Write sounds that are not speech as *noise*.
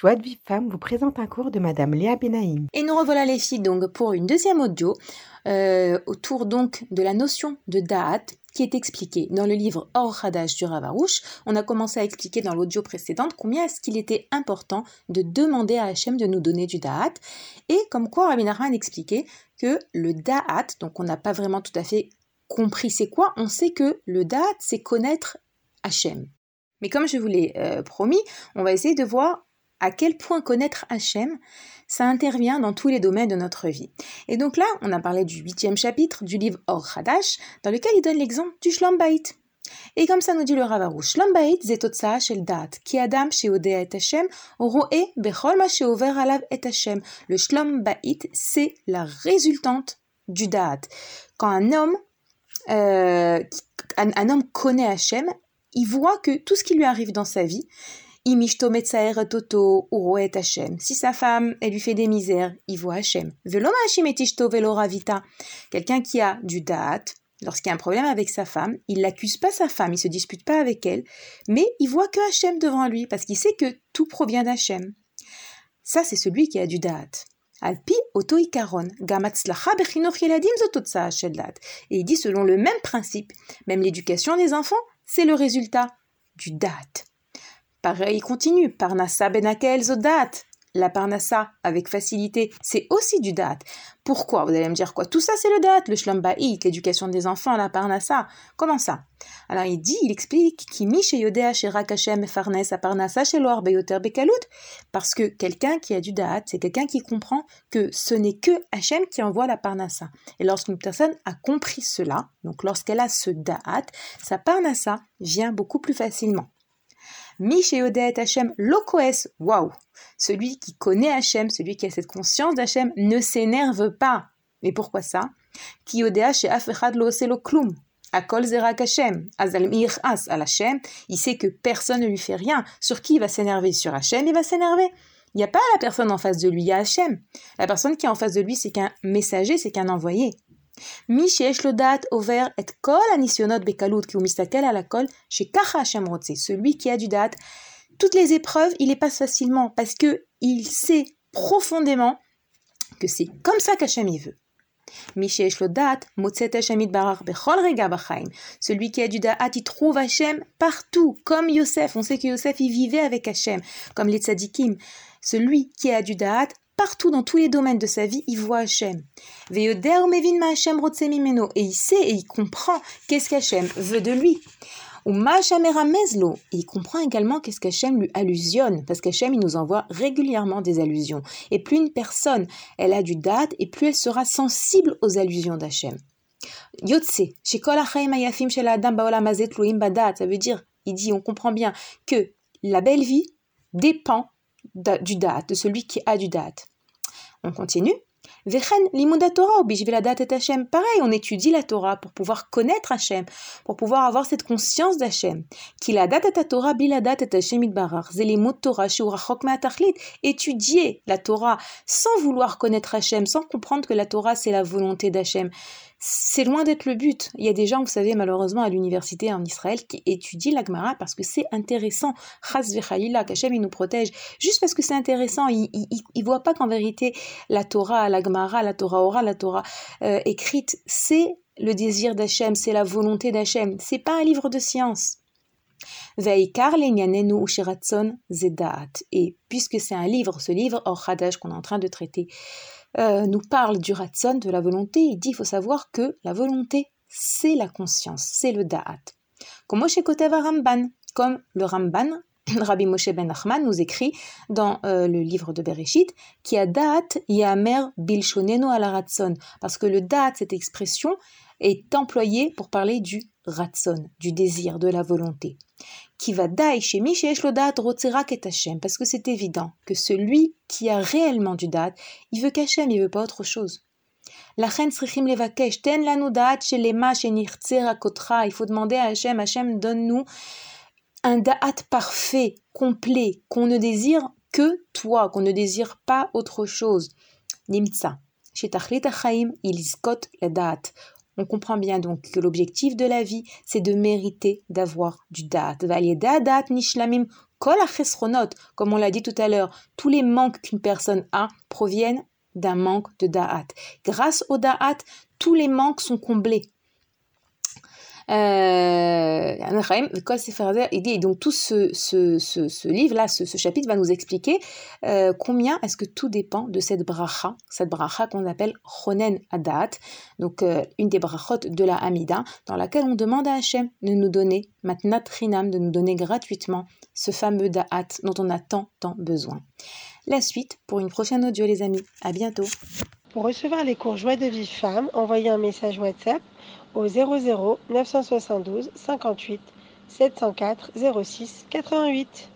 Joie de Vive Femme vous présente un cours de Madame Léa Benaïm. Et nous revoilà les filles donc pour une deuxième audio euh, autour donc de la notion de Da'at qui est expliquée dans le livre Or Hadash du Ravarouche. On a commencé à expliquer dans l'audio précédente combien est-ce qu'il était important de demander à Hachem de nous donner du Da'at et comme quoi Rabbi Nachman expliquait que le Da'at, donc on n'a pas vraiment tout à fait compris c'est quoi, on sait que le Da'at c'est connaître Hachem. Mais comme je vous l'ai euh, promis, on va essayer de voir à quel point connaître Hachem, ça intervient dans tous les domaines de notre vie. Et donc là, on a parlé du huitième chapitre du livre Or Hadash, dans lequel il donne l'exemple du Shlambait. Et comme ça nous dit le Ravarouche, Shlambait zetotsa shel dat, ki adam sheodea et Hashem, roe bechol ma sheover alav et Hashem. Le Shlambait, c'est la résultante du dat. Quand un homme, euh, un, un homme connaît Hachem, il voit que tout ce qui lui arrive dans sa vie, toto Hashem. Si sa femme, elle lui fait des misères, il voit Hashem. Quelqu'un qui a du date, lorsqu'il y a un problème avec sa femme, il n'accuse pas sa femme, il se dispute pas avec elle, mais il voit que Hachem devant lui, parce qu'il sait que tout provient d'Hachem. Ça, c'est celui qui a du date. Alpi auto ikaron, yeladim Et il dit selon le même principe, même l'éducation des enfants, c'est le résultat du date. Pareil, il continue. Parnassa benakel zodat. La parnassa, avec facilité, c'est aussi du date. Pourquoi? Vous allez me dire quoi? Tout ça, c'est le date, le shlamba'it, l'éducation des enfants, la parnassa. Comment ça? Alors il dit, il explique, parce que quelqu'un qui a du date, c'est quelqu'un qui comprend que ce n'est que Hachem qui envoie la parnassa. Et lorsqu'une personne a compris cela, donc lorsqu'elle a ce date, sa parnassa vient beaucoup plus facilement. Odet Hachem Lokoes, waouh Celui qui connaît Hachem, celui qui a cette conscience d'Hachem, ne s'énerve pas. Mais pourquoi ça? Ki chez Afechad lo klum. Akol zerak Hashem, azal as Hachem, il sait que personne ne lui fait rien. Sur qui il va s'énerver? Sur Hachem, il va s'énerver. Il n'y a pas la personne en face de lui, il y a Hachem. La personne qui est en face de lui, c'est qu'un messager, c'est qu'un envoyé. Celui qui a du date, toutes les épreuves, il les passe facilement parce que il sait profondément que c'est comme ça qu'Hachem y veut. Celui qui a du da'at, il trouve Hachem partout, comme Yosef. On sait que Yosef, il vivait avec Hachem, comme les tzadikim. Celui qui a du da'at partout dans tous les domaines de sa vie, il voit Hachem. Et il sait et il comprend qu'est-ce qu'Hachem veut de lui. Ou et il comprend également qu'est-ce qu'Hachem lui allusionne, parce qu'Hachem il nous envoie régulièrement des allusions. Et plus une personne elle a du date, et plus elle sera sensible aux allusions d'Hachem. Yotse, ça veut dire, il dit, on comprend bien que la belle vie dépend du date, de celui qui a du date. On continue. Pareil, on étudie la Torah pour pouvoir connaître Hachem, pour pouvoir avoir cette conscience d'Hachem. Étudier la Torah sans vouloir connaître Hachem, sans comprendre que la Torah c'est la volonté d'Hachem c'est loin d'être le but. Il y a des gens, vous savez, malheureusement, à l'université en Israël, qui étudient la Gemara parce que c'est intéressant. Chas qu'Hachem, il nous protège. Juste parce que c'est intéressant, ils ne voient pas qu'en vérité, la Torah, la Gemara, la Torah orale, la Torah euh, écrite, c'est le désir d'Hachem, c'est la volonté d'Hachem. C'est pas un livre de science. Et puisque c'est un livre, ce livre, Or Hadash, qu'on est en train de traiter, euh, nous parle du ratson, de la volonté, il dit il faut savoir que la volonté, c'est la conscience, c'est le da'at. Comme Ramban, comme le Ramban, *clears throat* Rabbi Moshe ben Nachman nous écrit dans euh, le livre de Bereshit qui a da'at yamer bilshoneno ala ratson, parce que le da'at, cette expression, est employée pour parler du ratson, du désir, de la volonté parce que c'est évident que celui qui a réellement du date, il veut qu'Hachem, il veut pas autre chose. Il faut demander à Hachem, Hachem, donne-nous un da'at parfait, complet, qu'on ne désire que toi, qu'on ne désire pas autre chose. Nimtsa. Chez Tachlit il scot la date. On comprend bien donc que l'objectif de la vie, c'est de mériter d'avoir du achesronot, comme on l'a dit tout à l'heure, tous les manques qu'une personne a proviennent d'un manque de da'at. Grâce au da'at, tous les manques sont comblés. Euh, il donc tout ce, ce, ce, livre-là, ce, chapitre va nous expliquer euh, combien est-ce que tout dépend de cette bracha, cette bracha qu'on appelle Chonen Adat, donc euh, une des brachot de la Hamida, dans laquelle on demande à Hachem de nous donner, matnat rinam, de nous donner gratuitement ce fameux Da'at dont on a tant, tant besoin. La suite pour une prochaine audio les amis. À bientôt. Pour recevoir les cours Joie de vie femme, envoyez un message WhatsApp au 00 972 58 704 06 88.